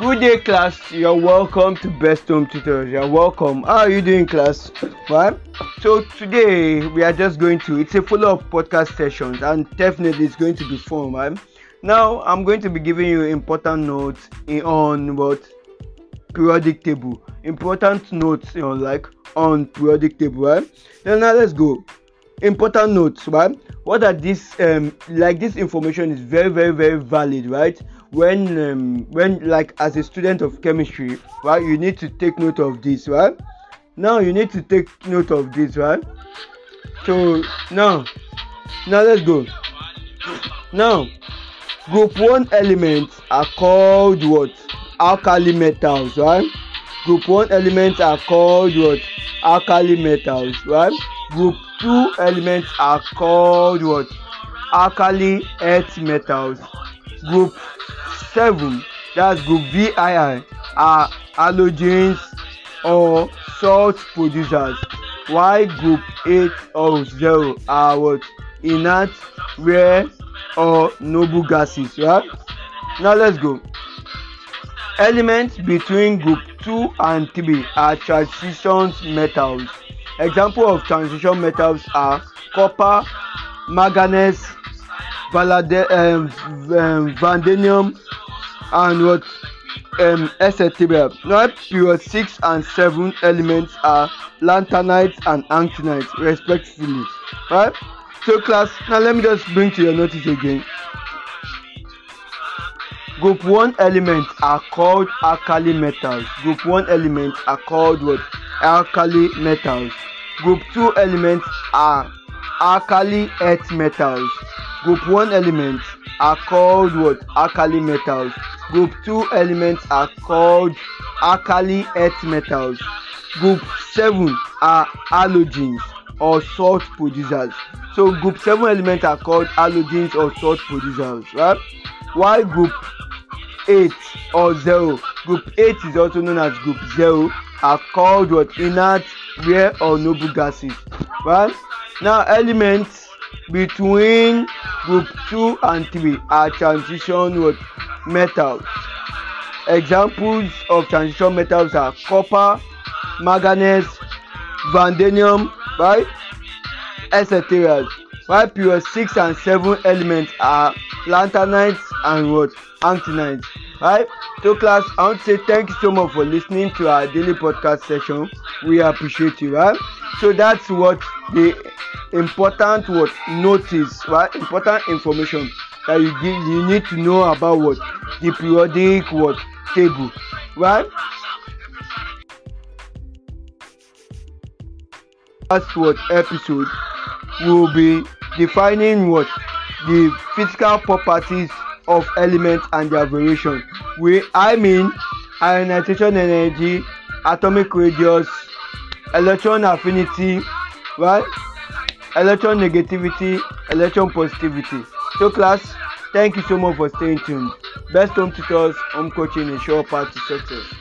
Good day, class. You're welcome to Best Home Tutors. You're welcome. How are you doing, class? Right? So today we are just going to. It's a follow-up podcast session, and definitely it's going to be fun, right? Now I'm going to be giving you important notes in, on what periodic table. Important notes, you know, like on periodic table, right? Now, now let's go. Important notes, right? What are these? Um, like this information is very, very, very valid, right? When um, when like as a student of chemistry right you need to take note of this right now you need to take note of this right so now now let's go. Now group one elements are called what? Alkali metals right group one elements are called what? Alkali metals right group two elements are called what? Alkali earth metals. Group seven that's group vii are halogens or salt producers. While group eight or zero are what? Inert rare or noble gases right? Now let's go. Elements between group two and three are transition metals. Example of transition metals are copper manganese valade um, um, vanadium and what um, etc. Now period six and seven elements are lanthanides and actinides, respectively. Right? So class, now let me just bring to your notice again. Group one elements are called alkali metals. Group one elements are called what? Alkali metals. Group two elements are alkali earth metals. Group one elements are called what? Alkali metals. Group two elements are called alkali earth metals. Group seven are halogens or salt producers. So group seven elements are called halogens or salt producers, right? While group eight or zero, group eight is also known as group zero, are called what? Inert, rare or noble gases, right? Now elements between group two and three are transition what? Metals. Examples of transition metals are copper, manganese, vanadium, right? etc. While period six and seven elements are lanthanides and what? Actinides. Right? So class, I want to say thank you so much for listening to our daily podcast session. We appreciate you, right? So that's what the important what notice, right? Important information that you give you need to know about what the periodic what? Table. Right? Last what? Episode will be defining what? The physical properties of elements and their variation. We i mean ionization energy atomic radius electron affinity right? Electron negativity electron positivity. So class thank you so much for staying tuned. Best home tutors home coaching is sure path to success